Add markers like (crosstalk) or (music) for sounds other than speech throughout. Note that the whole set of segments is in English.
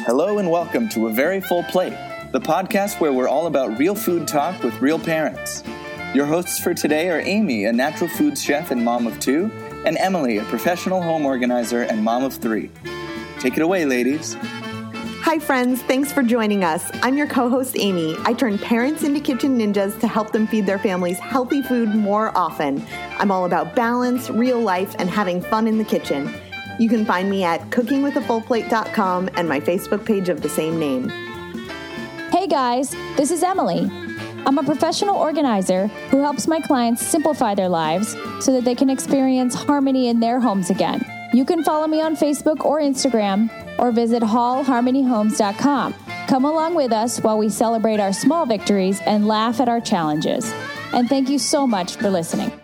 Hello and welcome to A Very Full Plate, the podcast where we're all about real food talk with real parents. Your hosts for today are Amy, a natural foods chef and mom of two, and Emily, a professional home organizer and mom of three. Take it away, ladies. Hi, friends. Thanks for joining us. I'm your co host, Amy. I turn parents into kitchen ninjas to help them feed their families healthy food more often. I'm all about balance, real life, and having fun in the kitchen. You can find me at cookingwithafullplate.com and my Facebook page of the same name. Hey guys, this is Emily. I'm a professional organizer who helps my clients simplify their lives so that they can experience harmony in their homes again. You can follow me on Facebook or Instagram or visit hallharmonyhomes.com. Come along with us while we celebrate our small victories and laugh at our challenges. And thank you so much for listening.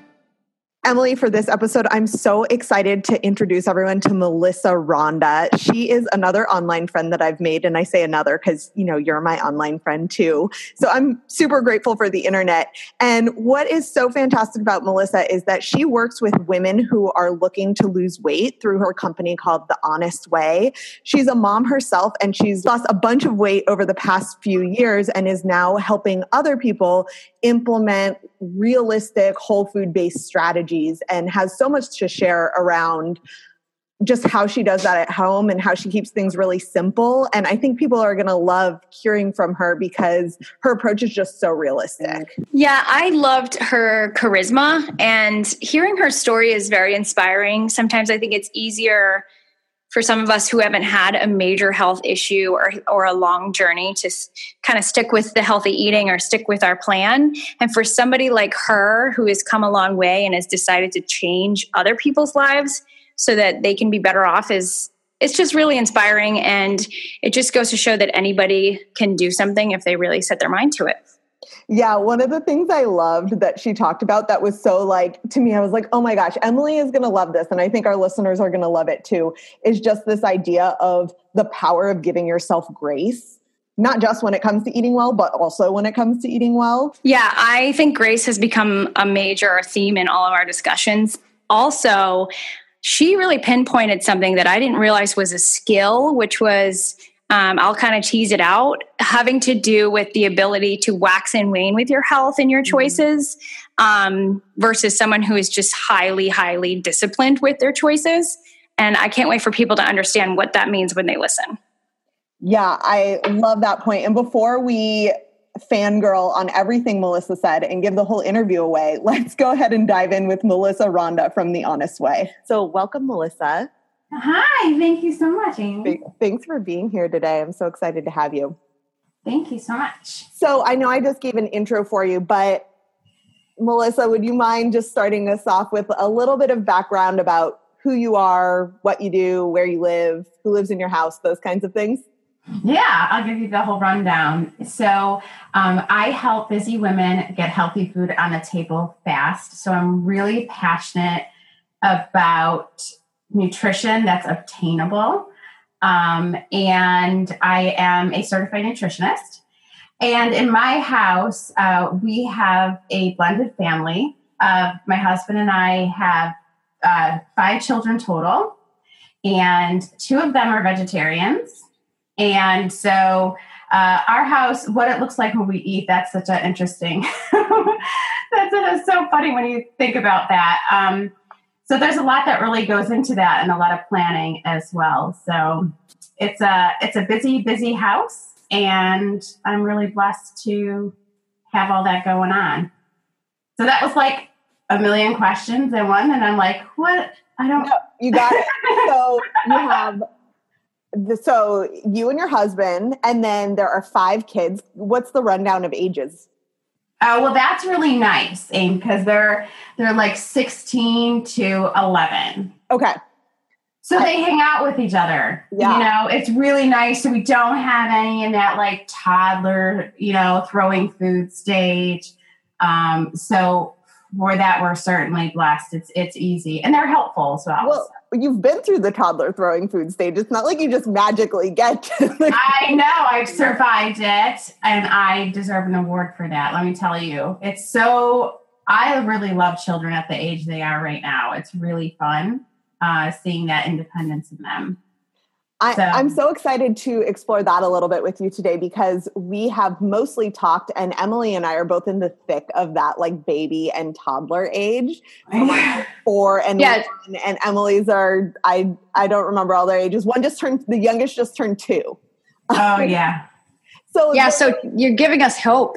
Emily, for this episode, I'm so excited to introduce everyone to Melissa Ronda. She is another online friend that I've made, and I say another because you know you're my online friend too. So I'm super grateful for the internet. And what is so fantastic about Melissa is that she works with women who are looking to lose weight through her company called The Honest Way. She's a mom herself, and she's lost a bunch of weight over the past few years, and is now helping other people implement realistic whole food based strategies and has so much to share around just how she does that at home and how she keeps things really simple. And I think people are going to love hearing from her because her approach is just so realistic. Yeah, I loved her charisma and hearing her story is very inspiring. Sometimes I think it's easier for some of us who haven't had a major health issue or, or a long journey to s- kind of stick with the healthy eating or stick with our plan. And for somebody like her who has come a long way and has decided to change other people's lives so that they can be better off is it's just really inspiring and it just goes to show that anybody can do something if they really set their mind to it. Yeah, one of the things I loved that she talked about that was so like to me, I was like, oh my gosh, Emily is going to love this. And I think our listeners are going to love it too. Is just this idea of the power of giving yourself grace, not just when it comes to eating well, but also when it comes to eating well. Yeah, I think grace has become a major theme in all of our discussions. Also, she really pinpointed something that I didn't realize was a skill, which was um, I'll kind of tease it out, having to do with the ability to wax and wane with your health and your choices um, versus someone who is just highly, highly disciplined with their choices. And I can't wait for people to understand what that means when they listen. Yeah, I love that point. And before we fangirl on everything Melissa said and give the whole interview away, (laughs) let's go ahead and dive in with Melissa Ronda from The Honest Way. So, welcome, Melissa. Hi, thank you so much, Amy. Thanks for being here today. I'm so excited to have you. Thank you so much. So, I know I just gave an intro for you, but Melissa, would you mind just starting us off with a little bit of background about who you are, what you do, where you live, who lives in your house, those kinds of things? Yeah, I'll give you the whole rundown. So, um, I help busy women get healthy food on the table fast. So, I'm really passionate about nutrition that's obtainable. Um, and I am a certified nutritionist. And in my house, uh, we have a blended family. Uh, my husband and I have uh, five children total, and two of them are vegetarians. And so, uh, our house, what it looks like when we eat, that's such an interesting. (laughs) that's, that's so funny when you think about that. Um, so there's a lot that really goes into that, and a lot of planning as well. So it's a it's a busy, busy house, and I'm really blessed to have all that going on. So that was like a million questions in one, and I'm like, what? I don't. No, you got it. so you (laughs) have the, so you and your husband, and then there are five kids. What's the rundown of ages? Oh well, that's really nice, Aim, because they're they're like sixteen to eleven. Okay, so they hang out with each other. Yeah. You know, it's really nice. So we don't have any in that like toddler, you know, throwing food stage. Um, so for that, we're certainly blessed. It's it's easy and they're helpful. So well, you've been through the toddler throwing food stage. It's not like you just magically get. To the- (laughs) I (laughs) know I've survived it, and I deserve an award for that. Let me tell you, it's so. I really love children at the age they are right now. It's really fun uh, seeing that independence in them. I, so. I'm so excited to explore that a little bit with you today because we have mostly talked, and Emily and I are both in the thick of that like baby and toddler age. Four and yeah. one, and Emily's are I I don't remember all their ages. One just turned the youngest just turned two. Oh yeah. (laughs) so yeah, so you're giving us hope.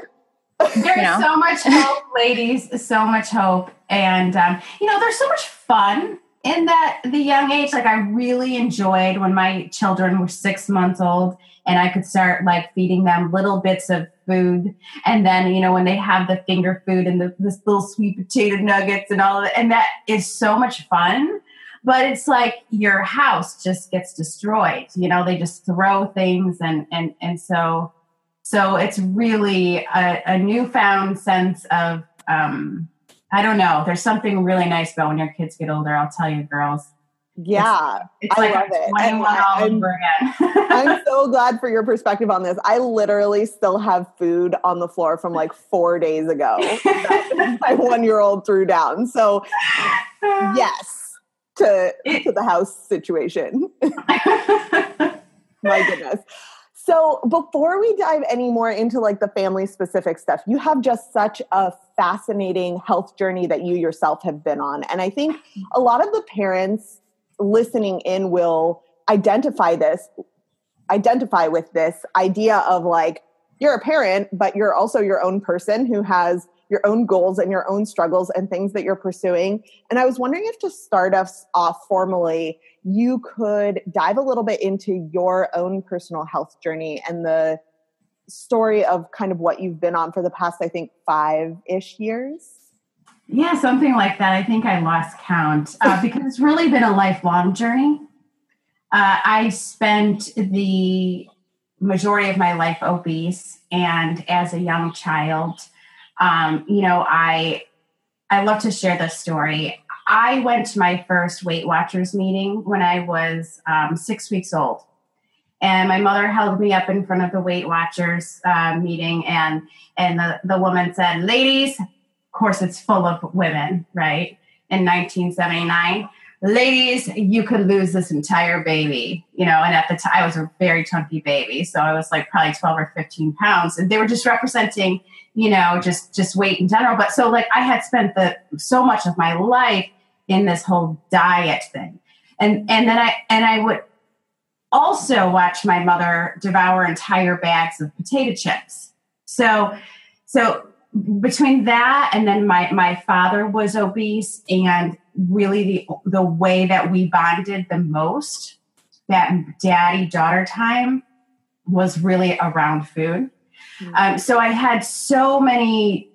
There's you know? so much hope, ladies. So much hope, and um, you know, there's so much fun in that the young age like i really enjoyed when my children were six months old and i could start like feeding them little bits of food. And then you know when they have the finger food and the this little sweet potato nuggets and all of it and that is so much fun. But it's like your house just gets destroyed you know they just throw things and and and so so it's really a, a newfound sense of um I don't know. There's something really nice about when your kids get older. I'll tell you, girls. Yeah, it's, it's I like love it. And uh, I, am I'm (laughs) so glad for your perspective on this. I literally still have food on the floor from like four days ago (laughs) (laughs) my one year old threw down. So, yes to, to the house situation. my goodness. So before we dive any more into like the family specific stuff, you have just such a fascinating health journey that you yourself have been on. And I think a lot of the parents listening in will identify this, identify with this idea of like, you're a parent, but you're also your own person who has your own goals and your own struggles and things that you're pursuing. And I was wondering if to start us off formally, you could dive a little bit into your own personal health journey and the story of kind of what you've been on for the past, I think, five ish years. Yeah, something like that. I think I lost count uh, (laughs) because it's really been a lifelong journey. Uh, I spent the majority of my life obese, and as a young child, um, you know, I I love to share this story. I went to my first Weight Watchers meeting when I was um, six weeks old. And my mother held me up in front of the Weight Watchers uh, meeting, and and the, the woman said, "Ladies, of course, it's full of women, right?" In 1979, ladies, you could lose this entire baby, you know. And at the time, I was a very chunky baby, so I was like probably 12 or 15 pounds, and they were just representing you know, just just weight in general. But so like I had spent the so much of my life in this whole diet thing. And and then I and I would also watch my mother devour entire bags of potato chips. So so between that and then my my father was obese and really the the way that we bonded the most that daddy daughter time was really around food Mm-hmm. Um, so I had so many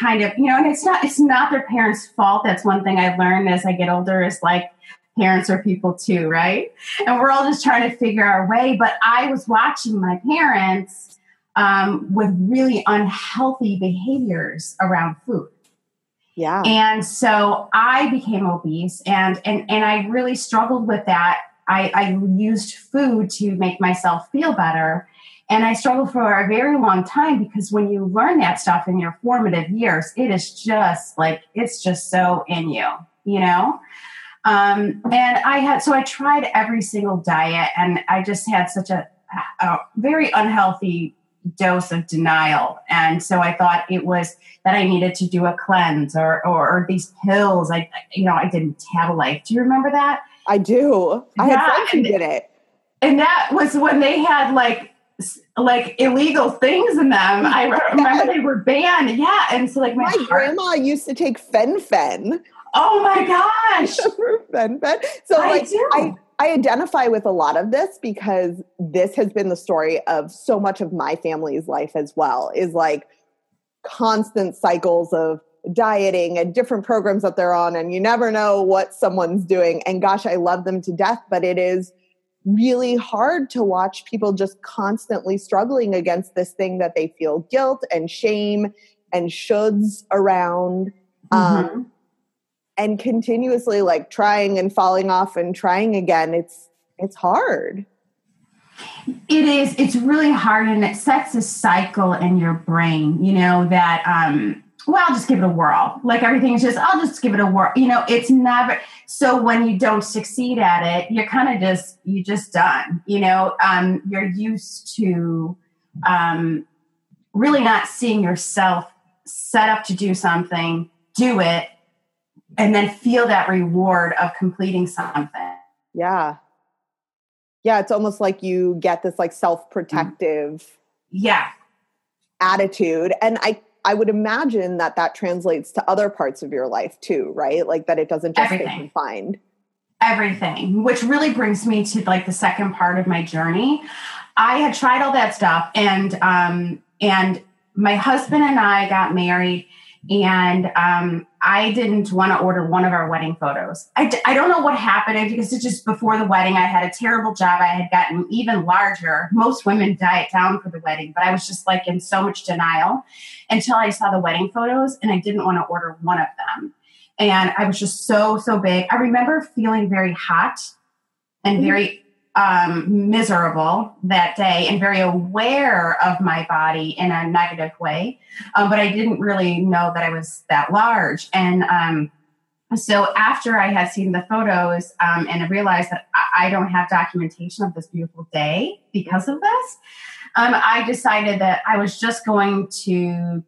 kind of, you know, and it's not it's not their parents' fault. That's one thing I learned as I get older is like parents are people too, right? And we're all just trying to figure our way. But I was watching my parents um, with really unhealthy behaviors around food. Yeah. And so I became obese and and and I really struggled with that. I, I used food to make myself feel better. And I struggled for a very long time because when you learn that stuff in your formative years, it is just like, it's just so in you, you know? Um, and I had, so I tried every single diet and I just had such a, a very unhealthy dose of denial. And so I thought it was that I needed to do a cleanse or, or, or these pills. I, you know, I did Metabolife. Do you remember that? I do. I yeah, had friends who did it. And that was when they had like like illegal things in them. I (laughs) remember they were banned. Yeah, and so like my, my grandma used to take fen-phen. Oh my gosh, (laughs) fen-phen. So I like do. I I identify with a lot of this because this has been the story of so much of my family's life as well. Is like constant cycles of dieting and different programs that they're on and you never know what someone's doing and gosh i love them to death but it is really hard to watch people just constantly struggling against this thing that they feel guilt and shame and shoulds around um, mm-hmm. And continuously like trying and falling off and trying again it's it's hard it is it's really hard and it sets a cycle in your brain you know that um well, I'll just give it a whirl. Like everything's just, I'll just give it a whirl. You know, it's never. So when you don't succeed at it, you're kind of just, you just done. You know, um, you're used to um, really not seeing yourself set up to do something, do it, and then feel that reward of completing something. Yeah. Yeah, it's almost like you get this like self-protective Yeah. attitude and I I would imagine that that translates to other parts of your life too, right? Like that it doesn't just stay Everything. confined. everything, which really brings me to like the second part of my journey. I had tried all that stuff and um and my husband and I got married and um I didn't want to order one of our wedding photos. I, d- I don't know what happened because it's just before the wedding. I had a terrible job. I had gotten even larger. Most women diet down for the wedding, but I was just like in so much denial until I saw the wedding photos and I didn't want to order one of them and I was just so so big. I remember feeling very hot and very um, miserable that day, and very aware of my body in a negative way. Um, but I didn't really know that I was that large. And um, so after I had seen the photos um, and I realized that I- don't have documentation of this beautiful day because of this, um, I decided that I was just going to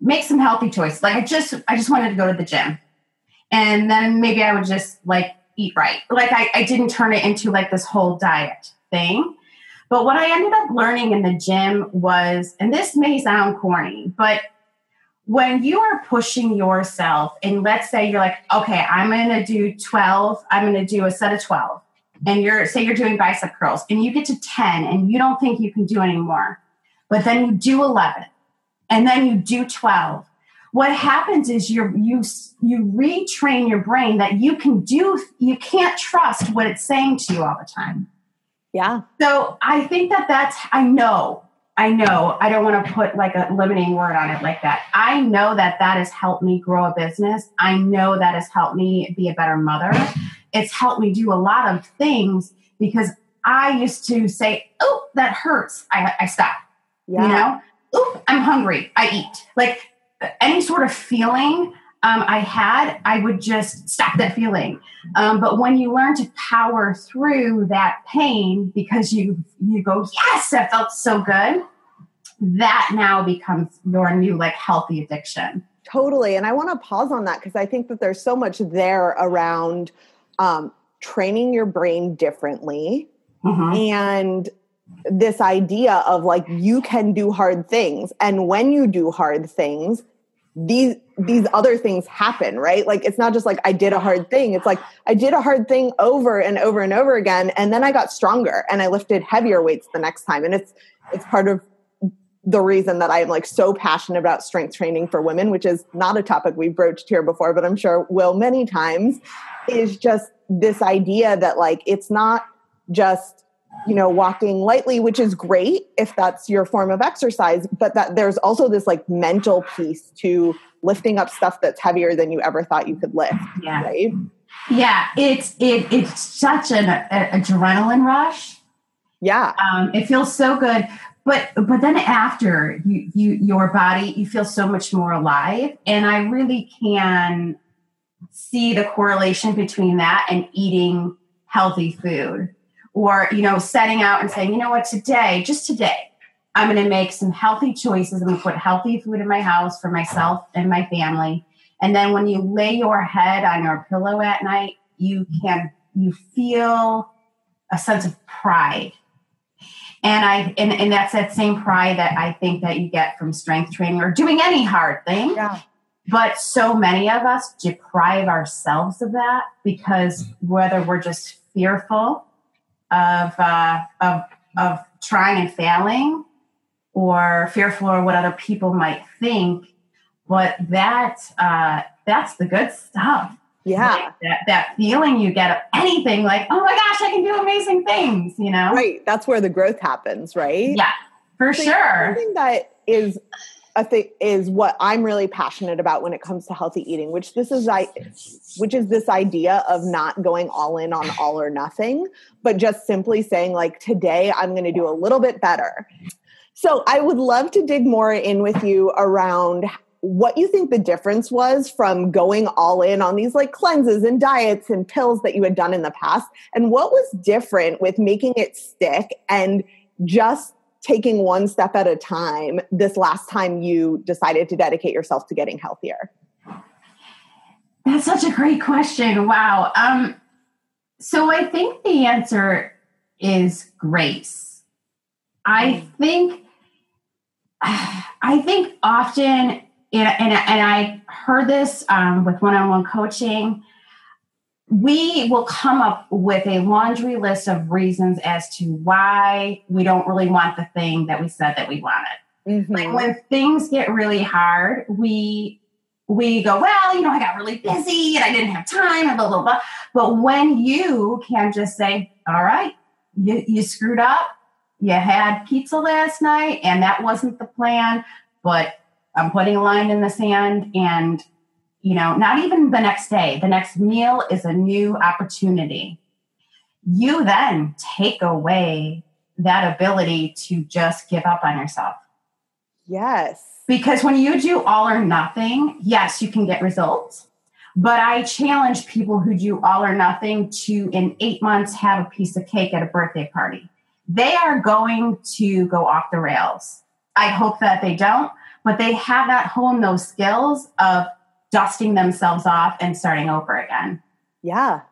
make some healthy choices. Like I just I just wanted to go to the gym and then maybe I would just like eat right. Like I, I didn't turn it into like this whole diet thing. But what I ended up learning in the gym was, and this may sound corny, but when you are pushing yourself, and let's say you're like, okay, I'm to do 12, I'm to do a set of 12, and you're, say you're doing bicep curls, and you get to 10, and you don't think you can do anymore, but then you do 11, and then you do 12 what happens is you you you retrain your brain that you can do you can't trust what it's saying to you all the time. Yeah. so i think that that's i know i know i don't want to put like a limiting word on it like that. I know that that has helped me grow a business. I know that has helped me be a better mother. It's helped me do a lot of things because i used to say oh that hurts. I, I stop. Yeah. you know? Oop, i'm hungry. I eat. Like any sort of feeling um, i had i would just stop that feeling um, but when you learn to power through that pain because you you go yes that felt so good that now becomes your new like healthy addiction Totally. And I want to pause on that because I think that there's so much there around um, training your brain differently Mhm. and this idea of like you can do hard things. And when you do hard things these these other things happen right? Like it's not just like i did a hard thing. It's like i did a hard thing over and over and over again and then i got stronger and i lifted heavier weights the next time. And it's it's part of the reason that i'm like so passionate about strength training for women which is not a topic we've broached here before but i'm sure will many times is just this idea that like it's not just you know walking lightly which is great if that's your form of exercise but that there's also this like mental piece to lifting up stuff that's heavier than you ever thought you could lift yeah. right? Yeah it's it, it's such an a, adrenaline rush. Yeah. Um, it feels so good but but then after you you your body you feel so much more alive and i really can see the correlation between that and eating healthy food or you know setting out and saying you know what? Today just today i'm going to make some healthy choices. I'm going to put healthy food in my house for myself and my family. And then when you lay your head on your pillow at night you can you feel a sense of pride. And i and, and that's that same pride that i think that you get from strength training or doing any hard thing. Yeah. But so many of us deprive ourselves of that because whether we're just fearful of uh, of of trying and failing or fearful of what other people might think but that uh, that's the good stuff. Yeah. Like that, that feeling you get of anything like oh my gosh i can do amazing things you know? Right. That's where the growth happens right? Yeah. For So sure. Something that is a thing is what I'm really passionate about when it comes to healthy eating, which this is I which is this idea of not going all in on all or nothing, but just simply saying like today I'm going to do a little bit better. So I would love to dig more in with you around what you think the difference was from going all in on these like cleanses and diets and pills that you had done in the past and what was different with making it stick and just taking one step at a time this last time you decided to dedicate yourself to getting healthier that's such a great question wow um so i think the answer is grace i mm. think I think often and, and, and I heard this um, with one on one coaching. We will come up with a laundry list of reasons as to why we don't really want the thing that we said that we wanted. Mm-hmm. Like when things get really hard, we we go, well, you know, I got really busy and I didn't have time and blah blah blah. But when you can just say, all right, you, you screwed up, you had pizza last night and that wasn't the plan, but I'm putting a line in the sand and you know, not even the next day, the next meal is a new opportunity. You then take away that ability to just give up on yourself. Yes. Because when you do all or nothing, yes, you can get results. But I challenge people who do all or nothing to, in eight months, have a piece of cake at a birthday party. They are going to go off the rails. I hope that they don't, but they have not honed those skills of dusting themselves off and starting over again. Yeah.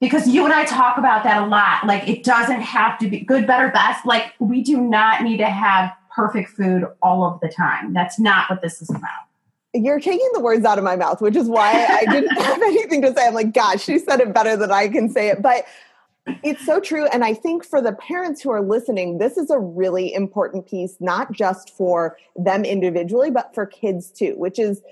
Because you and I talk about that a lot. Like it doesn't have to be good, better, best. Like we do not need to have perfect food all of the time. That's not what this is about. You're taking the words out of my mouth, which is why I (laughs) didn't have anything to say. I'm like, gosh, she said it better than I can say it. But it's so true. And I think for the parents who are listening, this is a really important piece, not just for them individually, but for kids too, which is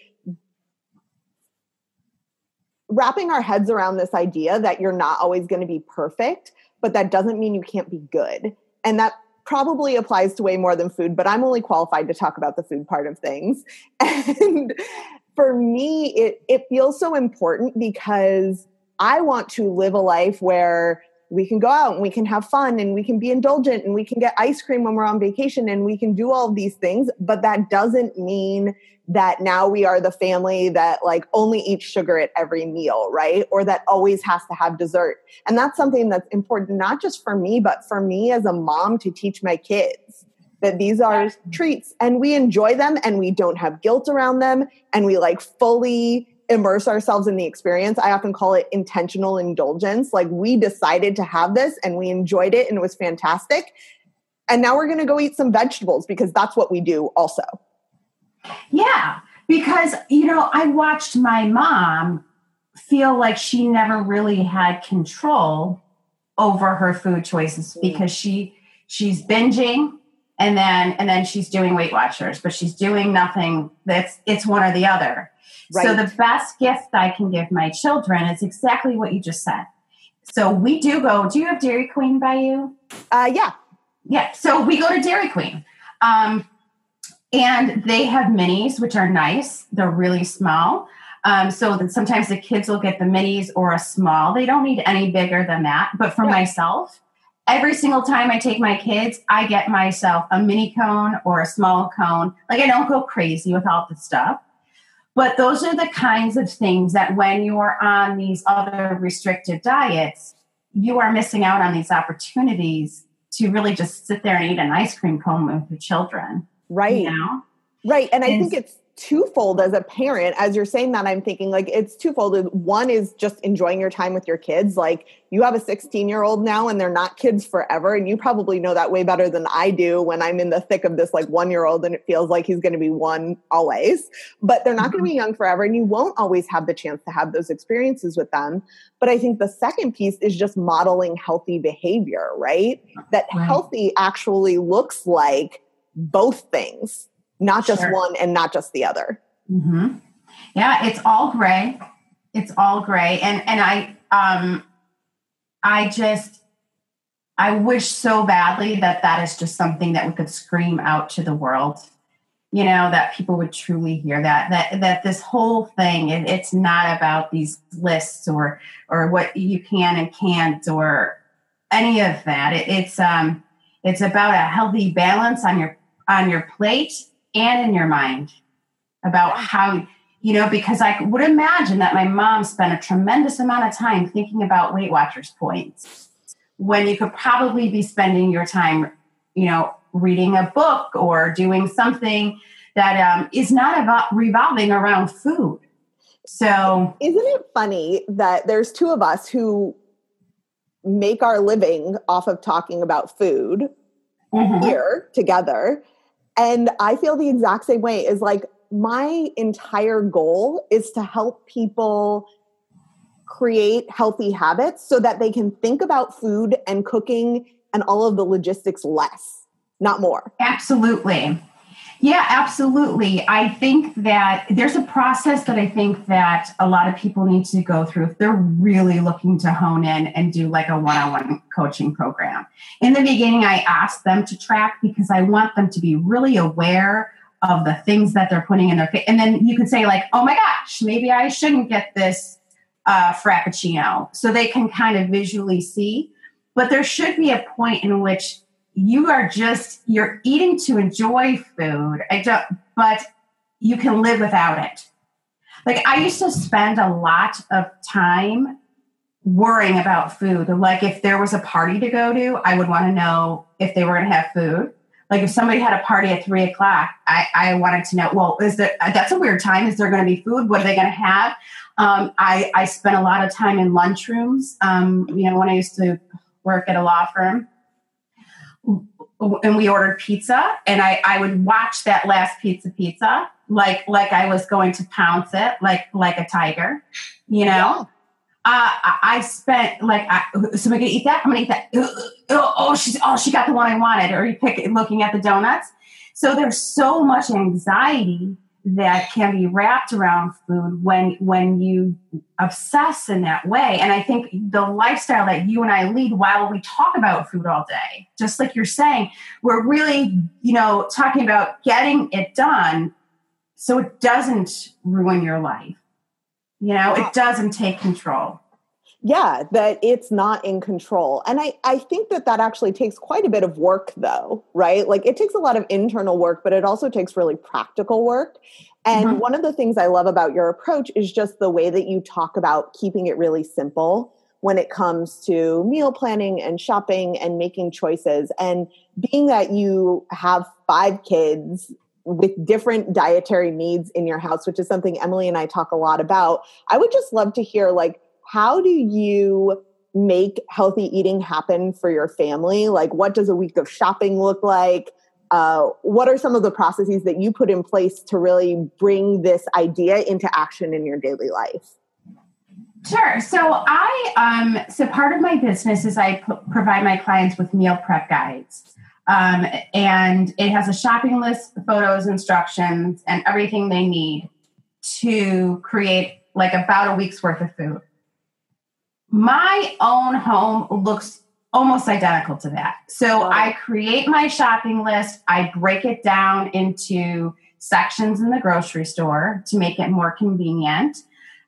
wrapping our heads around this idea that you're not always going to be perfect, but that doesn't mean you can't be good. And that probably applies to way more than food, but I'm only qualified to talk about the food part of things. (laughs) And for me, it, it feels so important because I want to live a life where we can go out and we can have fun and we can be indulgent and we can get ice cream when we're on vacation and we can do all these things. But that doesn't mean that now we are the family that like only eats sugar at every meal right? Or that always has to have dessert. And that's something that's important not just for me but for me as a mom to teach my kids that these are treats. And we enjoy them and we don't have guilt around them and we like fully immerse ourselves in the experience. I often call it intentional indulgence. Like we decided to have this and we enjoyed it and it was fantastic. And now we're going to go eat some vegetables because that's what we do also. Yeah, because you know, I watched my mom feel like she never really had control over her food choices mm. because she she's binging and then and then she's doing weight watchers but she's doing nothing that's it's one or the other Right. So the best gift I can give my children is exactly what you just said. So we do go. Do you have Dairy Queen by you? Uh, yeah. Yeah. So we go to Dairy Queen. Um, and they have minis, which are nice. They're really small. Um, so that sometimes the kids will get the minis or a small. They don't need any bigger than that. But for myself, every single time I take my kids, I get myself a mini cone or a small cone. Like I don't go crazy with all the stuff. But those are the kinds of things that when you are on these other restrictive diets, you are missing out on these opportunities to really just sit there and eat an ice cream cone with your children. Right. You know? Right. And I think it's twofold as a parent as you're saying that i'm thinking like it's twofold. One is just enjoying your time with your kids. Like you have a 16 year old now and they're not kids forever and you probably know that way better than i do when i'm in the thick of this like one year old and it feels like he's going to be one always. But they're not mm-hmm. going to be young forever and you won't always have the chance to have those experiences with them. But i think the second piece is just modeling healthy behavior right? That right. healthy actually looks like both things not just sure. one and not just the other. Mm-hmm. Yeah, it's all gray. It's all gray, and and I um, I just I wish so badly that that is just something that we could scream out to the world. You know that people would truly hear that that that this whole thing it, it's not about these lists or or what you can and can't or any of that. It, it's um it's about a healthy balance on your on your plate and in your mind about how you know because i would imagine that my mom spent a tremendous amount of time thinking about weight watchers points when you could probably be spending your time you know reading a book or doing something that um, is not about revolving around food. So isn't it funny that there's two of us who make our living off of talking about food mm-hmm. here together and i feel the exact same way is like my entire goal is to help people create healthy habits so that they can think about food and cooking and all of the logistics less, not more. Absolutely. Yeah, absolutely. I think that there's a process that I think that a lot of people need to go through if they're really looking to hone in and do like a one-on-one coaching program. In the beginning, I ask them to track because I want them to be really aware of the things that they're putting in their face. And then you could say, like, oh my gosh, maybe I shouldn't get this uh, frappuccino. So they can kind of visually see. But there should be a point in which you are just, you're eating to enjoy food. I don't, but you can live without it. Like I used to spend a lot of time worrying about food. Like if there was a party to go to, I would want to know if they were going to have food. Like if somebody had a party at three o'clock, I, I wanted to know, well, is there, that's a weird time. Is there going to be food? What are they going to have? Um, I, I spent a lot of time in lunchrooms. Um, you know, when I used to work at a law firm and we ordered pizza and I, I would watch that last pizza pizza like like I was going to pounce it like like a tiger, you know. Yeah. Uh, I spent like, I, so I'm gonna eat that. I'm gonna eat that. Oh, oh, she's oh, she got the one I wanted. Or you pick looking at the donuts. So there's so much anxiety that can be wrapped around food when when you obsess in that way. And I think the lifestyle that you and I lead while we talk about food all day, just like you're saying, we're really you know talking about getting it done so it doesn't ruin your life. You know it doesn't take control yeah that it's not in control and i i think that that actually takes quite a bit of work though right like it takes a lot of internal work but it also takes really practical work and mm-hmm. one of the things i love about your approach is just the way that you talk about keeping it really simple when it comes to meal planning and shopping and making choices and being that you have five kids with different dietary needs in your house, which is something Emily and I talk a lot about. I would just love to hear like how do you make healthy eating happen for your family? Like what does a week of shopping look like? Uh, what are some of the processes that you put in place to really bring this idea into action in your daily life? Sure. So I, um, so part of my business is I p- provide my clients with meal prep guides. Um, and it has a shopping list, photos, instructions, and everything they need to create like about a week's worth of food. My own home looks almost identical to that. So. I create my shopping list, I break it down into sections in the grocery store to make it more convenient.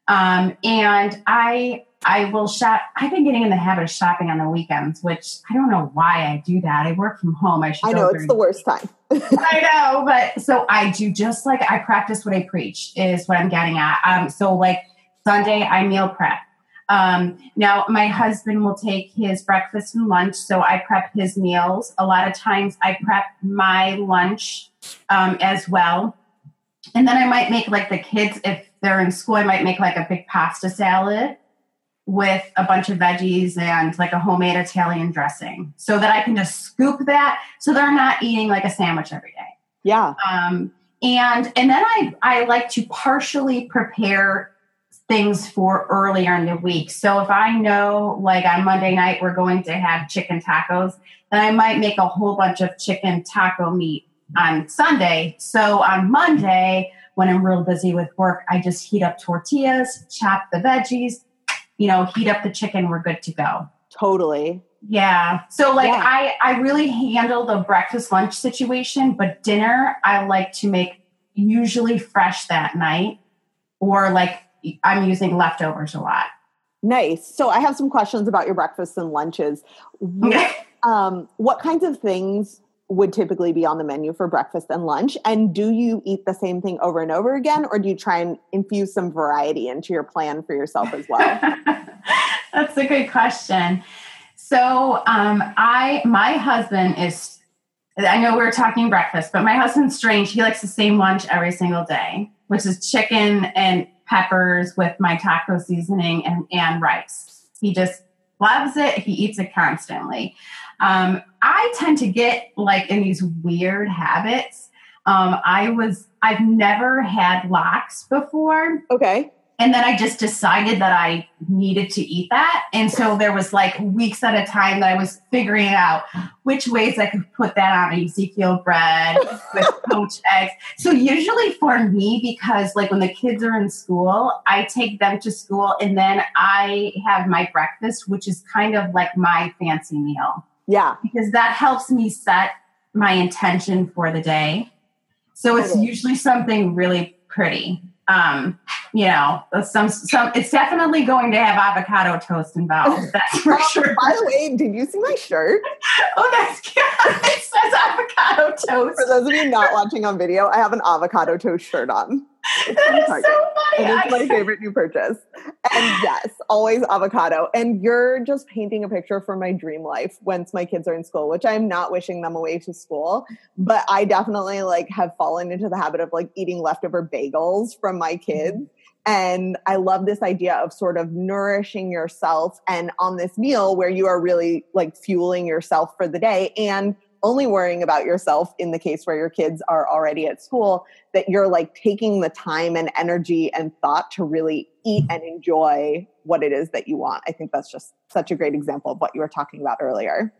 Um, and I I will shop. I've been getting in the habit of shopping on the weekends, which I don't know why I do that. I work from home. I should. I know it's the worst time. (laughs) I know, but so I do just like I practice what I preach is what I'm getting at. Um, so like Sunday, I meal prep. Um, now my husband will take his breakfast and lunch, so I prep his meals. A lot of times I prep my lunch um, as well, and then I might make like the kids if they're in school. I might make like a big pasta salad with a bunch of veggies and like a homemade Italian dressing so that I can just scoop that so they're not eating like a sandwich every day. Yeah. Um, and and then I I like to partially prepare things for earlier in the week. So if I know like on Monday night we're going to have chicken tacos, then I might make a whole bunch of chicken taco meat on Sunday. So on Monday, when I'm real busy with work, I just heat up tortillas, chop the veggies, you know, heat up the chicken, we're good to go. Totally. Yeah. So like yeah. I I really handle the breakfast lunch situation, but dinner I like to make usually fresh that night or like I'm using leftovers a lot. Nice. So I have some questions about your breakfasts and lunches. What, (laughs) um, what kinds of things would typically be on the menu for breakfast and lunch? And do you eat the same thing over and over again, or do you try and infuse some variety into your plan for yourself as well? (laughs) That's a good question. So, um, I my husband is. I know we are talking breakfast, but my husband's strange. He likes the same lunch every single day, which is chicken and peppers with my taco seasoning and, and rice. He just loves it. He eats it constantly. Um, I tend to get like in these weird habits. Um, I was, I've never had lox before. Okay and then I just decided that I needed to eat that. And so there was like weeks at a time that I was figuring out which ways I could put that on Ezekiel bread with (laughs) poached eggs. So usually for me, because like when the kids are in school, I take them to school and then I have my breakfast, which is kind of like my fancy meal. Yeah. Because that helps me set my intention for the day. So it's usually something really pretty. Um, you know, some some. It's definitely going to have avocado toast involved. That's for (laughs) oh, sure. By the way, did you see my shirt? (laughs) oh, that's cute. It says avocado toast. For those of you not watching on video, I have an avocado toast shirt on. That is so funny. It is my favorite new purchase. And yes, always avocado. And you're just painting a picture for my dream life once my kids are in school, which I'm not wishing them away to school. But I definitely like have fallen into the habit of like eating leftover bagels from my kids. Mm-hmm. And I love this idea of sort of nourishing yourself and on this meal where you are really like fueling yourself for the day and only worrying about yourself in the case where your kids are already at school, that you're like taking the time and energy and thought to really eat and enjoy what it is that you want. I think that's just such a great example of what you were talking about earlier.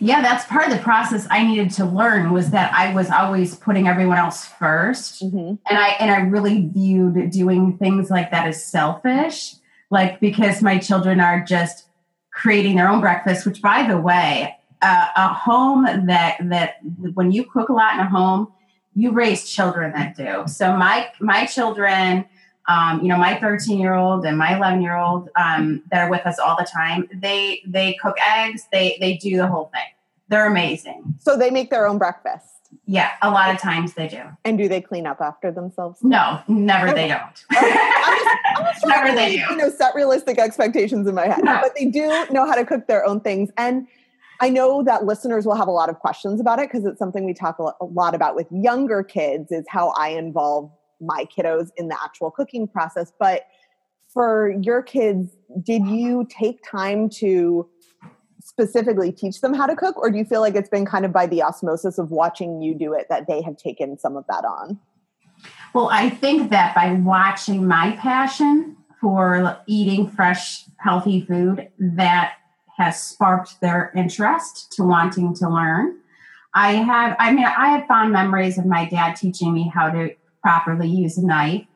Yeah, that's part of the process I needed to learn was that I was always putting everyone else 1st mm-hmm. And I and I really viewed doing things like that as selfish, like because my children are just creating their own breakfast, which by the way, uh, a home that that when you cook a lot in a home, you raise children that do. So my my children, um, you know, my 13 year old and my 11 year old um, that are with us all the time, they they cook eggs. They they do the whole thing. They're amazing. So they make their own breakfast. Yeah, a lot of times they do. And do they clean up after themselves? No, never. They don't. I'm just, I'm (laughs) never they do. You know, set realistic expectations in my head, no. but they do know how to cook their own things and I know that listeners will have a lot of questions about it because it's something we talk a lot about with younger kids is how I involve my kiddos in the actual cooking process. But for your kids, did you take time to specifically teach them how to cook, or do you feel like it's been kind of by the osmosis of watching you do it that they have taken some of that on? Well, I think that by watching my passion for eating fresh, healthy food, that has sparked their interest to wanting to learn. I have, I mean, I have fond memories of my dad teaching me how to properly use a knife,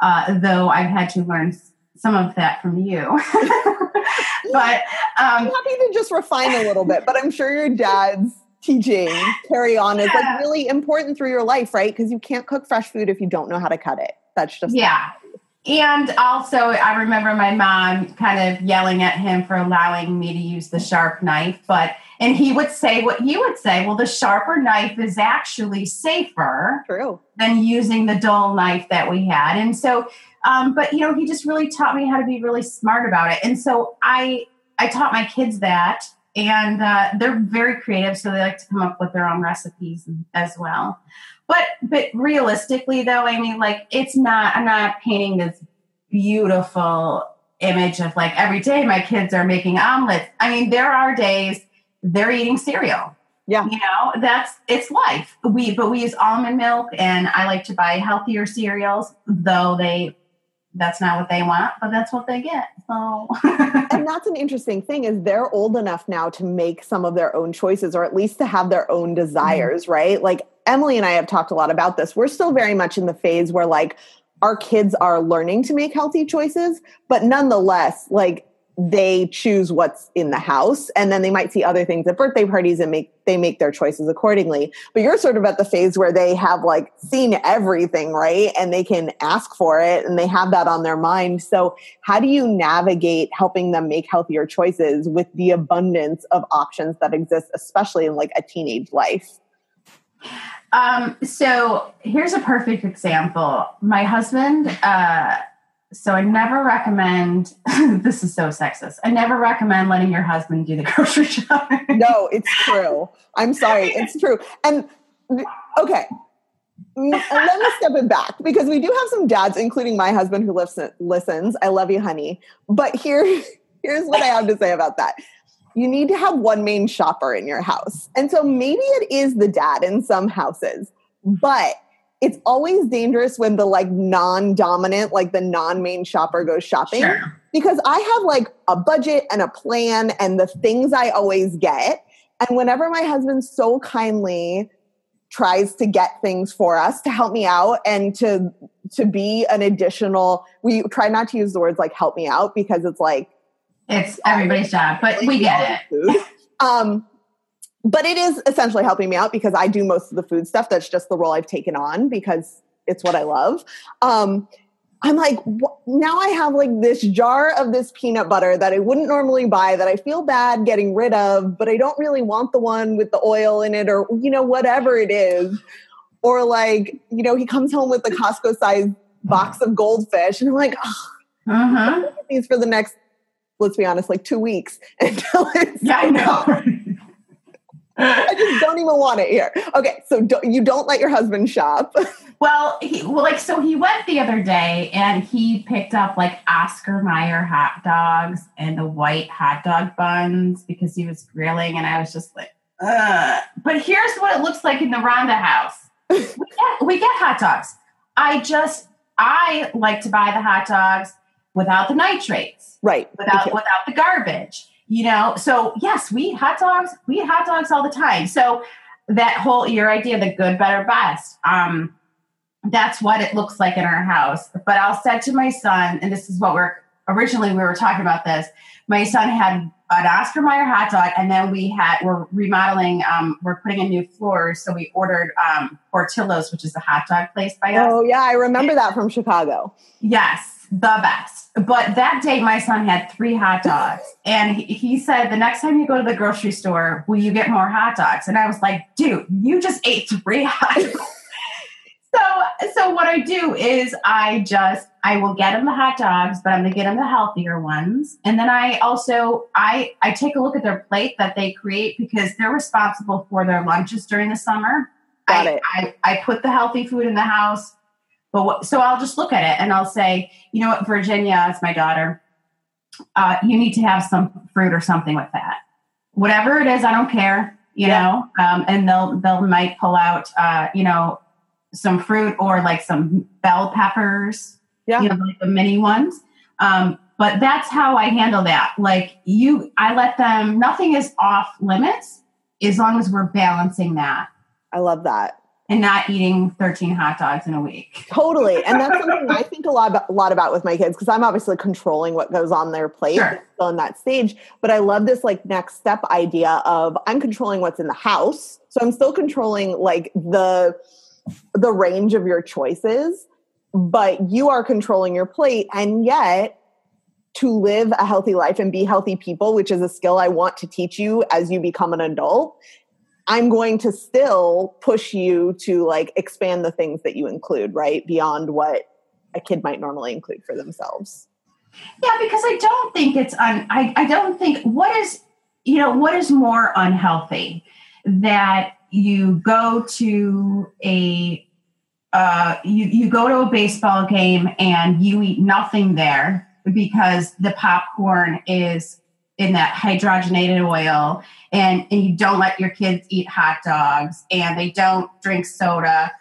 uh, though I've had to learn some of that from you. (laughs) but um, I'm happy to just refine a little bit, but I'm sure your dad's teaching carry on is like really important through your life, right? Because you can't cook fresh food if you don't know how to cut it. That's just yeah. And also, I remember my mom kind of yelling at him for allowing me to use the sharp knife. But, and he would say what he would say, well, the sharper knife is actually safer True. than using the dull knife that we had. And so, um, but, you know, he just really taught me how to be really smart about it. And so I, I taught my kids that. And uh, they're very creative, so they like to come up with their own recipes as well. But but realistically though, I mean like it's not I'm not painting this beautiful image of like every day my kids are making omelets. I mean, there are days they're eating cereal. Yeah. You know, that's it's life. We but we use almond milk and I like to buy healthier cereals, though they that's not what they want, but that's what they get. So (laughs) And that's an interesting thing is they're old enough now to make some of their own choices or at least to have their own desires, mm-hmm. right? Like Emily and I have talked a lot about this. We're still very much in the phase where like our kids are learning to make healthy choices, but nonetheless, like they choose what's in the house and then they might see other things at birthday parties and make they make their choices accordingly. But you're sort of at the phase where they have like seen everything right? And they can ask for it and they have that on their mind. So how do you navigate helping them make healthier choices with the abundance of options that exist especially in like a teenage life um, so here's a perfect example my husband uh so I never recommend (laughs) this is so sexist. I never recommend letting your husband do the (laughs) grocery shopping. no, it's true. I'm sorry, it's true. And okay. And let me step it back because we do have some dads, including my husband who listen, listens. I love you, honey. But here, (laughs) here's what I have to say about that. You need to have one main shopper in your house. And so maybe it is the dad in some houses, but it's always dangerous when the like non-dominant like the non-main shopper goes shopping sure. because i have like a budget and a plan and the things i always get and whenever my husband so kindly tries to get things for us to help me out and to to be an additional we try not to use the words like help me out because it's like it's everybody's job but we get it (laughs) um but it is essentially helping me out because I do most of the food stuff. That's just the role I've taken on because it's what I love. Um, I'm like, wh- now I have like this jar of this peanut butter that I wouldn't normally buy that I feel bad getting rid of, but I don't really want the one with the oil in it or, you know, whatever it is. Or like, you know, he comes home with the Costco size box of goldfish and I'm like, oh, uh-huh. these for the next, let's be honest, like two weeks (laughs) until (laughs) it's. Yeah, I know. I just don't even want it here. Okay, so do, you don't let your husband shop. (laughs) Well, he, well, like so he went the other day and he picked up like Oscar Mayer hot dogs and the white hot dog buns because he was grilling, and I was just like, Ugh. But here's what it looks like in the Rhonda house. we, get, we get hot dogs. I just I like to buy the hot dogs without the nitrates, right? Without without the garbage you know? So yes we eat hot dogs we eat hot dogs all the time. So that whole your idea the good better best um that's what it looks like in our house. But i'll say to my son and this is what we're originally we were talking about this my son had an oscar mayer hot dog and then we had we're remodeling um, we're putting in new floors so we ordered um, portillo's which is a hot dog place by us. Oh yeah i remember that from chicago. Yes the best. But that day, my son had three hot dogs. And he, he, said, The next time you go to the grocery store, will you get more hot dogs? And I was like, Dude, you just ate three hot dogs. (laughs) so, so what I do is I just, I will get him the hot dogs, but I'm going to get him the healthier ones. And then I also, I, I take a look at their plate that they create because they're responsible for their lunches during the summer. Got I, it. I, I put the healthy food in the house but what, so I'll just look at it and I'll say, you know what, Virginia is my daughter. Uh, you need to have some fruit or something with that. Whatever it is, I don't care, you yeah. know. Um, and they'll they'll might pull out, uh, you know, some fruit or like some bell peppers, yeah, you know, like the mini ones. Um, but that's how I handle that. Like you, I let them. Nothing is off limits as long as we're balancing that. I love that and not eating 13 hot dogs in a week. (laughs) Totally. And that's something I think a lot about, a lot about with my kids because I'm obviously controlling what goes on their plate sure. still in that stage. But I love this like next step idea of I'm controlling what's in the house. So I'm still controlling like the the range of your choices, but you are controlling your plate and yet to live a healthy life and be healthy people, which is a skill I want to teach you as you become an adult, I'm going to still push you to like expand the things that you include, right? Beyond what a kid might normally include for themselves. Yeah, because I don't think it's un I, I don't think what is you know, what is more unhealthy that you go to a uh, you, you go to a baseball game and you eat nothing there because the popcorn is in that hydrogenated oil and, and you don't let your kids eat hot dogs and they don't drink soda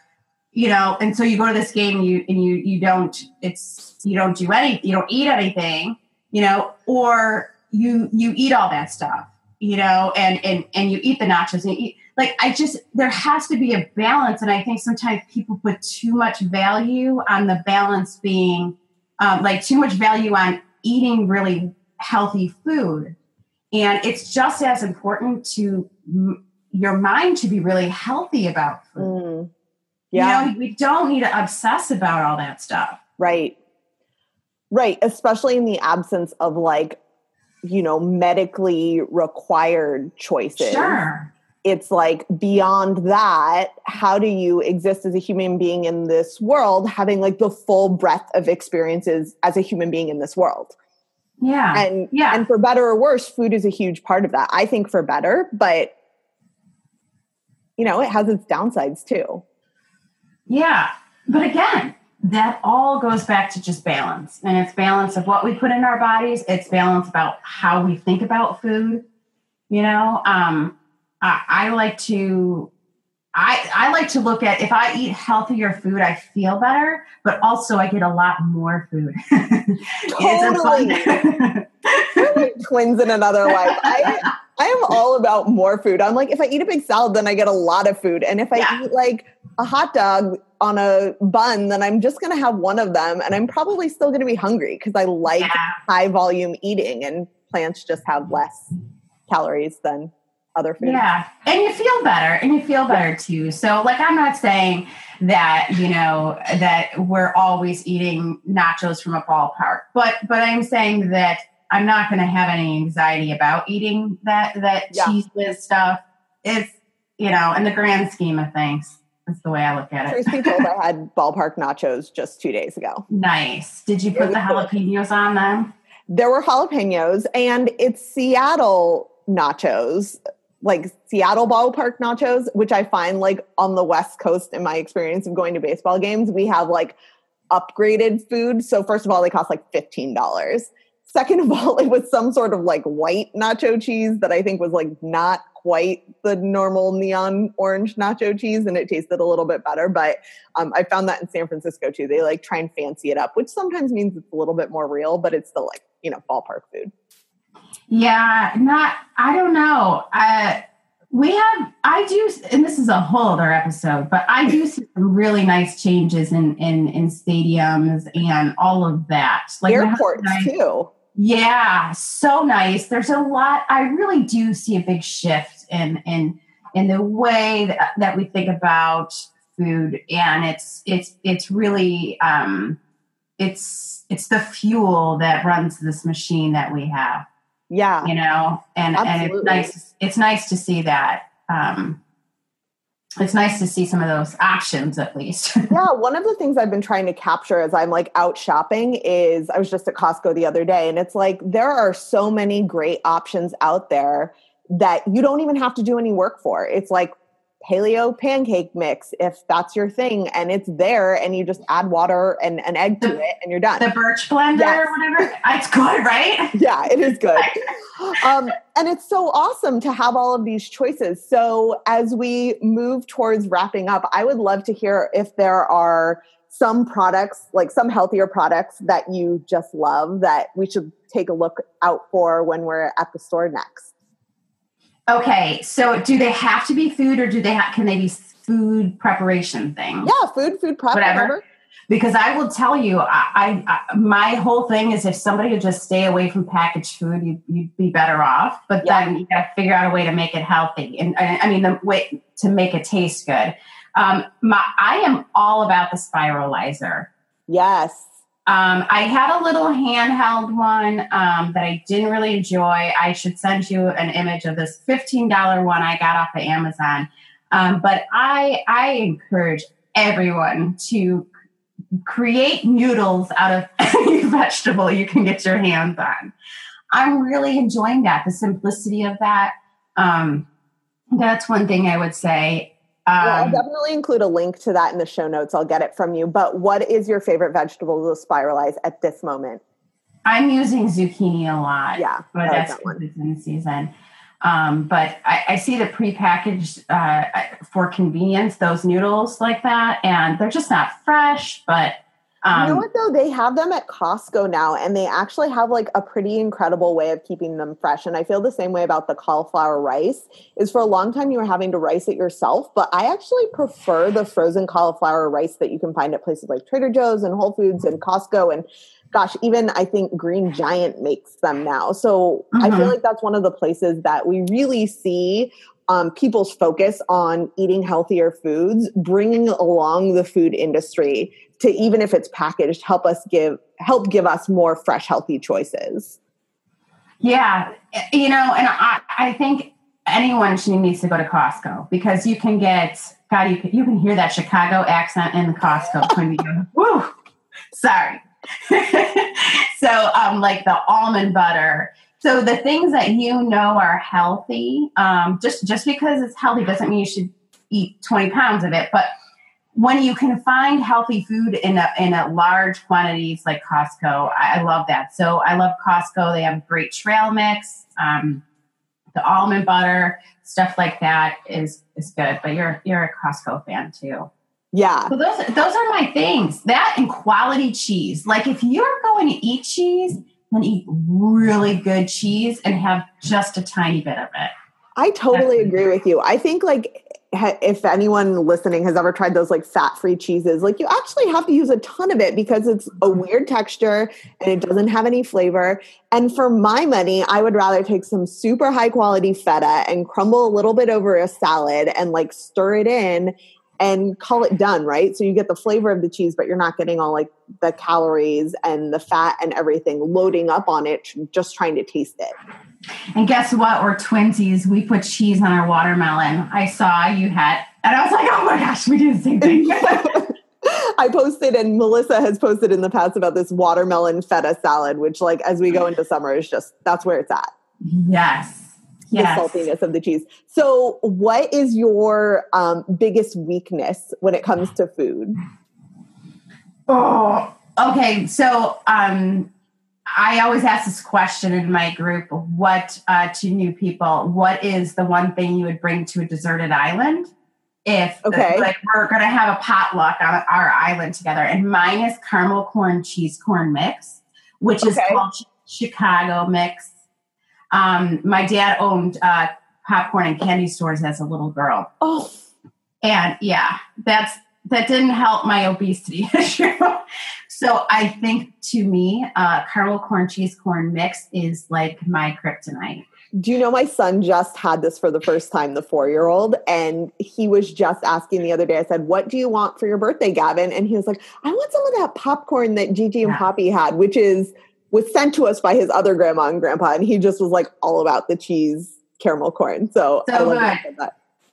you know and so you go to this game and you and you you don't it's you don't do any you don't eat anything you know or you you eat all that stuff you know and and and you eat the nachos and eat like i just there has to be a balance and i think sometimes people put too much value on the balance being um, like too much value on eating really healthy food. And it's just as important to m- your mind to be really healthy about food. Mm. Yeah. You know, we don't need to obsess about all that stuff. Right. Right. Especially in the absence of like, you know, medically required choices. Sure. It's like beyond that, how do you exist as a human being in this world, having like the full breadth of experiences as a human being in this world? Yeah. And yeah. and for better or worse, food is a huge part of that. I think for better, but you know, it has its downsides too. Yeah. But again, that all goes back to just balance. And it's balance of what we put in our bodies, it's balance about how we think about food. You know, um, I, I like to I, I like to look at if I eat healthier food, I feel better, but also I get a lot more food. (laughs) Totally. We're like (laughs) twins in another life. I I am all about more food. I'm like, if I eat a big salad, then I get a lot of food. And if I Yeah. eat like a hot dog on a bun, then I'm just gonna have one of them and I'm probably still gonna be hungry because I like Yeah. high volume eating and plants just have less calories than other food. Yeah. And you feel better and you feel better too. So like I'm not saying that, you know, that we're always eating nachos from a ballpark, but but I'm saying that I'm not gonna have any anxiety about eating that that Yeah. Cheez Whiz stuff. It's you know, in the grand scheme of things, that's the way I look at it. Truth be told, I had ballpark nachos just two days ago. Nice. Did you put the jalapenos on them? there were jalapenos and it's Seattle nachos, like Seattle ballpark nachos, which I find like on the West Coast in my experience of going to baseball games, we have like upgraded food. So first of all, they cost like $15. Second of all, (laughs) it was some sort of like white nacho cheese that I think was like not quite the normal neon orange nacho cheese and it tasted a little bit better. But um, I found that in San Francisco too. They like try and fancy it up, which sometimes means it's a little bit more real, but it's still like, you know, ballpark food. Yeah, not. I don't know. Uh, we have. I do, and this is a whole other episode, but I do see some really nice changes in in in stadiums and all of that. Like Airports I- too. Yeah, so nice. There's a lot. I really do see a big shift in in in the way that, that we think about food, and it's it's it's really um, it's it's the fuel that runs this machine that we have Yeah. you know and and it's nice it's nice to see that um it's nice to see some of those options at least (laughs) Yeah, one of the things I've been trying to capture as I'm like out shopping is I was just at Costco the other day and it's like there are so many great options out there that you don't even have to do any work for. It's like paleo pancake mix if that's your thing and it's there and you just add water and an egg to it and you're done. the birch blender Yes. or whatever it's good right yeah, it is good. (laughs) Um, and it's so awesome to have all of these choices. So, as we move towards wrapping up, I would love to hear if there are some products, like some healthier products that you just love that we should take a look out for when we're at the store next. Okay so do they have to be food or do they have can they be food preparation things Yeah, food, food prep, Whatever. whatever. because I will tell you, I, I, I my whole thing is if somebody would just stay away from packaged food, you'd, you'd be better off. But Yeah. then you got to figure out a way to make it healthy, and I, I mean the way to make it taste good. Um, my, I am all about the spiralizer. Yes. Um, I had a little handheld one um, that I didn't really enjoy. I should send you an image of this fifteen dollar one I got off of Amazon. Um, but I I encourage everyone to create noodles out of (laughs) any vegetable you can get your hands on. I'm really enjoying that, the simplicity of that. Um, that's one thing I would say. Well, I'll Um, definitely include a link to that in the show notes. I'll get it from you. But what is your favorite vegetable to spiralize at this moment? I'm using zucchini a lot. Yeah, but that's that it's in season. Um, but I, I see the prepackaged uh, for convenience, those noodles like that, and they're just not fresh. But um, you know what though? They have them at Costco now, and they actually have like a pretty incredible way of keeping them fresh. And I feel the same way about the cauliflower rice. Is for a long time you were having to rice it yourself, but I actually prefer the frozen cauliflower rice that you can find at places like Trader Joe's and Whole Foods and Costco. And gosh, even I think Green Giant makes them now. So mm-hmm. I feel mm-hmm. like that's one of the places that we really see um, people's focus on eating healthier foods, bringing along the food industry to even if it's packaged, help us give help give us more fresh, healthy choices. Yeah, you know, and I, I think anyone needs to go to Costco because you can get God, you can, you can hear that Chicago accent in the Costco when you go, woo, sorry. (laughs) so, um, like the almond butter. So the things that you know are healthy, um, just just because it's healthy doesn't mean you should eat 20 pounds of it. But when you can find healthy food in a in a large quantities like Costco, I, I love that. So I love Costco. They have great trail mix. Um, the almond butter, stuff like that is is good. But you're you're a Costco fan too. Yeah. So those those are my things. That and quality cheese. Like if you're going to eat cheese, then eat really good cheese and have just a tiny bit of it. I totally agree with you. I think like if anyone listening has ever tried those like fat-free cheeses, like you actually have to use a ton of it because it's a mm-hmm. weird texture and it doesn't have any flavor. And for my money, I would rather take some super high quality feta and crumble a little bit over a salad and like stir it in and call it done, right? So you get the flavor of the cheese, but you're not getting all like the calories and the fat and everything loading up on it, just trying to taste it. And guess what? We're twinsies. We put cheese on our watermelon. I saw you had, and I was like, oh my gosh, we do the same thing. (laughs) I posted, and Melissa has posted in the past about this watermelon feta salad, which, like, as we go into summer, is just that's where it's at. Yes yes. the saltiness of the cheese. So, what is your um, biggest weakness when it comes to food? Oh, okay. So, um, I always ask this question in my group: What uh, to new people? What is the one thing you would bring to a deserted island? If okay. like we're gonna have a potluck on our island together, and mine is caramel corn cheese corn mix, which okay. is called Chicago mix um, my dad owned uh, popcorn and candy stores as a little girl. Oh, and yeah, that's that didn't help my obesity (laughs) issue. so I think to me, uh, caramel corn cheese corn mix is like my kryptonite. Do you know my son just had this for the first time, the four year old? And he was just asking the other day, I said, What do you want for your birthday, Gavin? And he was like, I want some of that popcorn that Gigi and yeah. Poppy had, which is was sent to us by his other grandma and grandpa, and he just was like all about the cheese caramel corn. So, so good.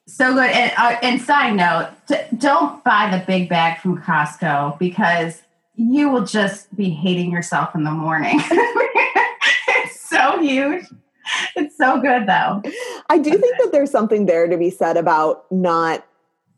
So good. And, uh, and side note, t- don't buy the big bag from Costco because you will just be hating yourself in the morning. (laughs) it's so huge. It's so good though. I do think that there's something there to be said about not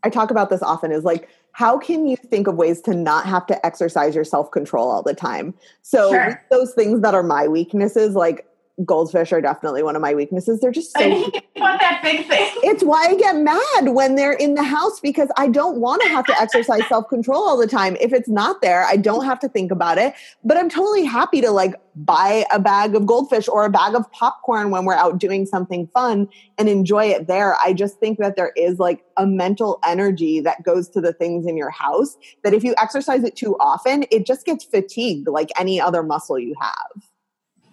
I talk about this often is like how can you think of ways to not have to exercise your self control all the time? So, sure. those things that are my weaknesses, like goldfish are definitely one of my weaknesses. They're just so. (laughs) want that big thing. It's why I get mad when they're in the house because I don't want to have to exercise self control all the time. If it's not there, I don't have to think about it. But I'm totally happy to like buy a bag of goldfish or a bag of popcorn when we're out doing something fun and enjoy it there. I just think that there is like a mental energy that goes to the things in your house that if you exercise it too often, it just gets fatigued like any other muscle you have.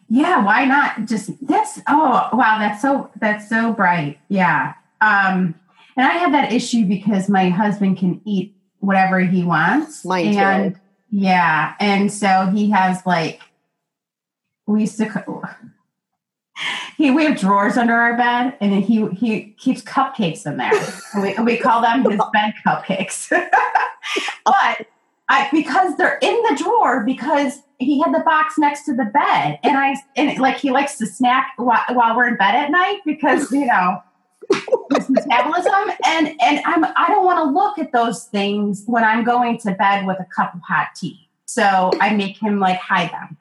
Yeah, why not? Just this. oh wow, that's so that's so bright. Yeah. Um and I have that issue because my husband can eat whatever he wants. Mine and too. yeah, and so he has like we used to (laughs) he we have drawers under our bed and he he keeps cupcakes in there. we, we call them his bed cupcakes. (laughs) but I because they're in the drawer because he had the box next to the bed and I and like he likes to snack while, while we're in bed at night because you know his metabolism and and I'm I don't want to look at those things when I'm going to bed with a cup of hot tea. So I make him like hide them.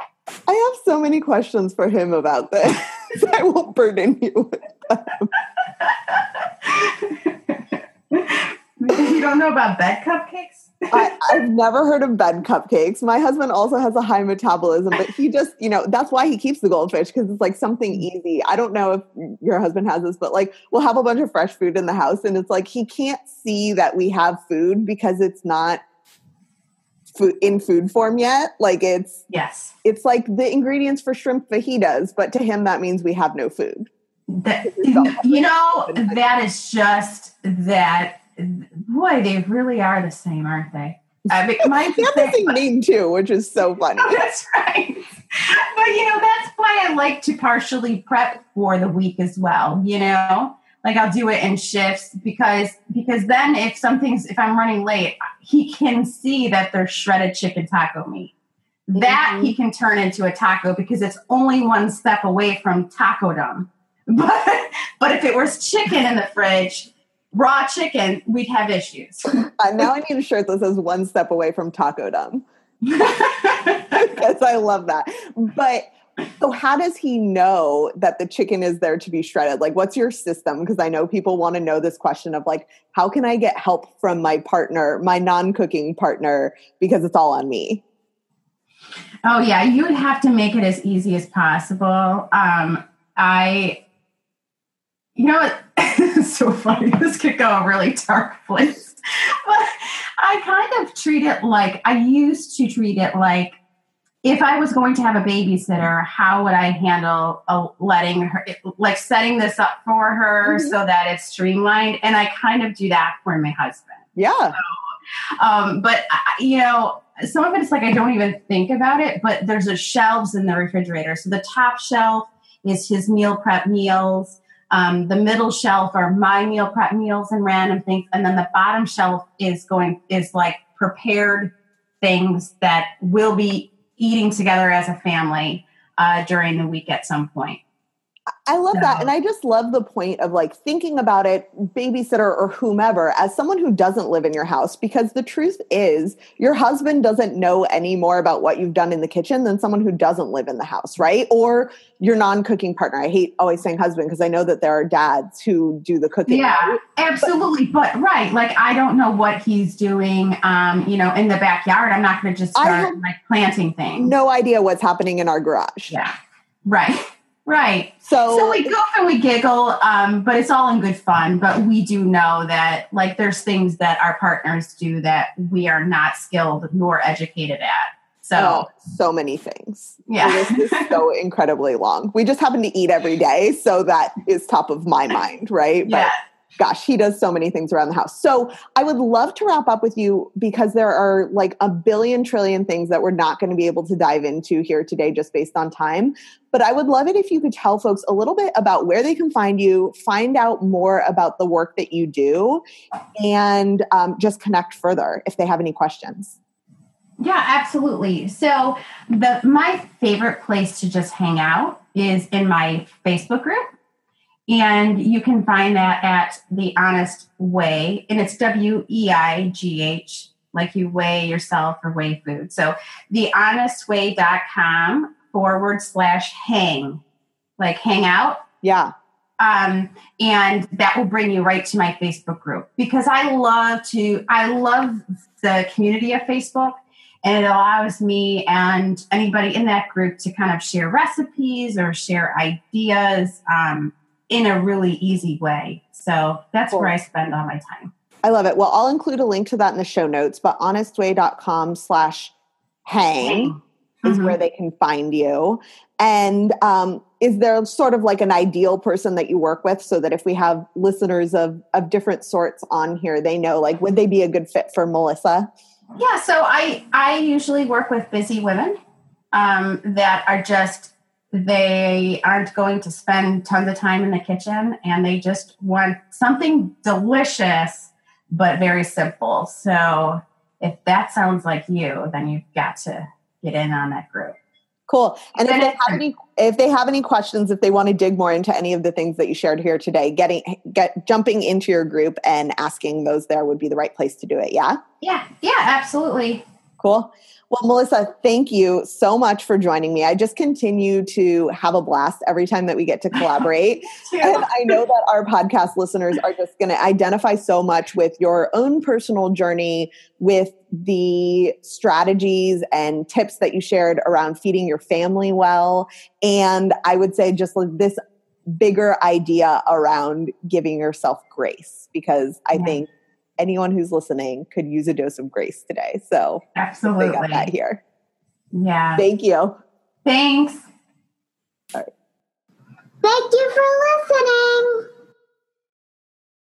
I have so many questions for him about this. (laughs) I won't burden you with them. (laughs) you don't know about bed cupcakes? I, have never heard of bed cupcakes. My husband also has a high metabolism, but he just, you know, that's why he keeps the goldfish because it's like something mm. easy. I don't know if your husband has this, but like we'll have a bunch of fresh food in the house and it's like he can't see that we have food because it's not food in food form yet. Like it's Yes. it's like the ingredients for shrimp fajitas, but to him that means we have no food. That, (laughs) you know, that is just that. Boy, they really are the same, aren't they? Uh, (laughs) I mean, my They have the same name too, which is so (laughs) funny. That's right. But you know, that's why I like to partially prep for the week as well. You know, like I'll do it in shifts because because then if something's if I'm running late, he can see that there's shredded chicken taco meat. That mm-hmm. he can turn into a taco because it's only one step away from taco dum. (laughs) But but if it was chicken in the fridge, raw chicken, we'd have issues. (laughs) Uh, now I need a shirt that says one step away from taco dum. because (laughs) I love that. But so how does he know that the chicken is there to be shredded? Like what's your system? Because I know people want to know this question of like, how can I get help from my partner, my non-cooking partner, because it's all on me? Oh yeah, you would have to make it as easy as possible. Um, I, you know, what? (laughs) it's so funny. This could go a really dark place, (laughs) but I kind of treat it like I used to treat it like if I was going to have a babysitter, how would I handle uh, letting her, like setting this up for her Mhm. so that it's streamlined? And I kind of do that for my husband. Yeah. Um, but I- you know, some of it is like I don't even think about it. But there's a shelves in the refrigerator. So the top shelf is his meal prep meals. Um, the middle shelf are my meal prep meals and random things, and then the bottom shelf is going is like prepared things that we'll be eating together as a family uh, during the week at some point. I love that. And I just love the point of like thinking about it, babysitter or whomever, as someone who doesn't live in your house, because the truth is your husband doesn't know any more about what you've done in the kitchen than someone who doesn't live in the house, right? Or your non cooking partner. I hate always saying husband because I know that there are dads who do the cooking. Yeah, right? absolutely. But right, like I don't know what he's doing. Um, you know, in the backyard, I'm not going to just start like planting things. No idea what's happening in our garage. Yeah. Right. Right. So, So we goof and we giggle, um, but it's all in good fun. But we do know that like there's things that our partners do that we are not skilled nor educated at. So oh, so many things. Yeah. The list is so (laughs) incredibly long. We just happen to eat every day. So that is top of my mind, right? yeah. Gosh, he does so many things around the house. So I would love to wrap up with you because there are like a billion trillion things that we're not going to be able to dive into here today just based on time. But I would love it if you could tell folks a little bit about where they can find you, find out more about the work that you do, and um, just connect further if they have any questions. Yeah, absolutely. So the my favorite place to just hang out is in my Facebook group. And you can find that at The Honest Weigh. And it's W E I G H, like you weigh yourself or weigh food. So thehonestweigh.com forward slash hang, like hang out. Yeah. um, and that will bring you right to my Facebook group because I love to. I love the community of Facebook, and it allows me and anybody in that group to kind of share recipes or share ideas um, in a really easy way. So that's Cool. where I spend all my time. I love it. Well, I'll include a link to that in the show notes, but honestweigh.com slash hang is Mhm. where they can find you. And um, is there sort of like an ideal person that you work with so that if we have listeners of, of different sorts on here, they know like, would they be a good fit for Melissa? Yeah, so I I usually work with busy women um, that are just they aren't going to spend tons of time in the kitchen and they just want something delicious but very simple. So if that sounds like you, then you've got to get in on that group. Cool. And if they have any, if they have any questions, if they want to dig more into any of the things that you shared here today, getting get jumping into your group and asking those there would be the right place to do it. Yeah. Yeah, yeah, absolutely. Cool. Well, Melissa, thank you so much for joining me. I just continue to have a blast every time that we get to collaborate. (laughs) and I know that our podcast listeners are just going to identify so much with your own personal journey with the strategies and tips that you shared around feeding your family well. And I would say just like this bigger idea around giving yourself grace, because I Yeah. think anyone who's listening could use a dose of grace today. So absolutely they got that here. Yeah. Thank you. Thanks. All right. Thank you for listening.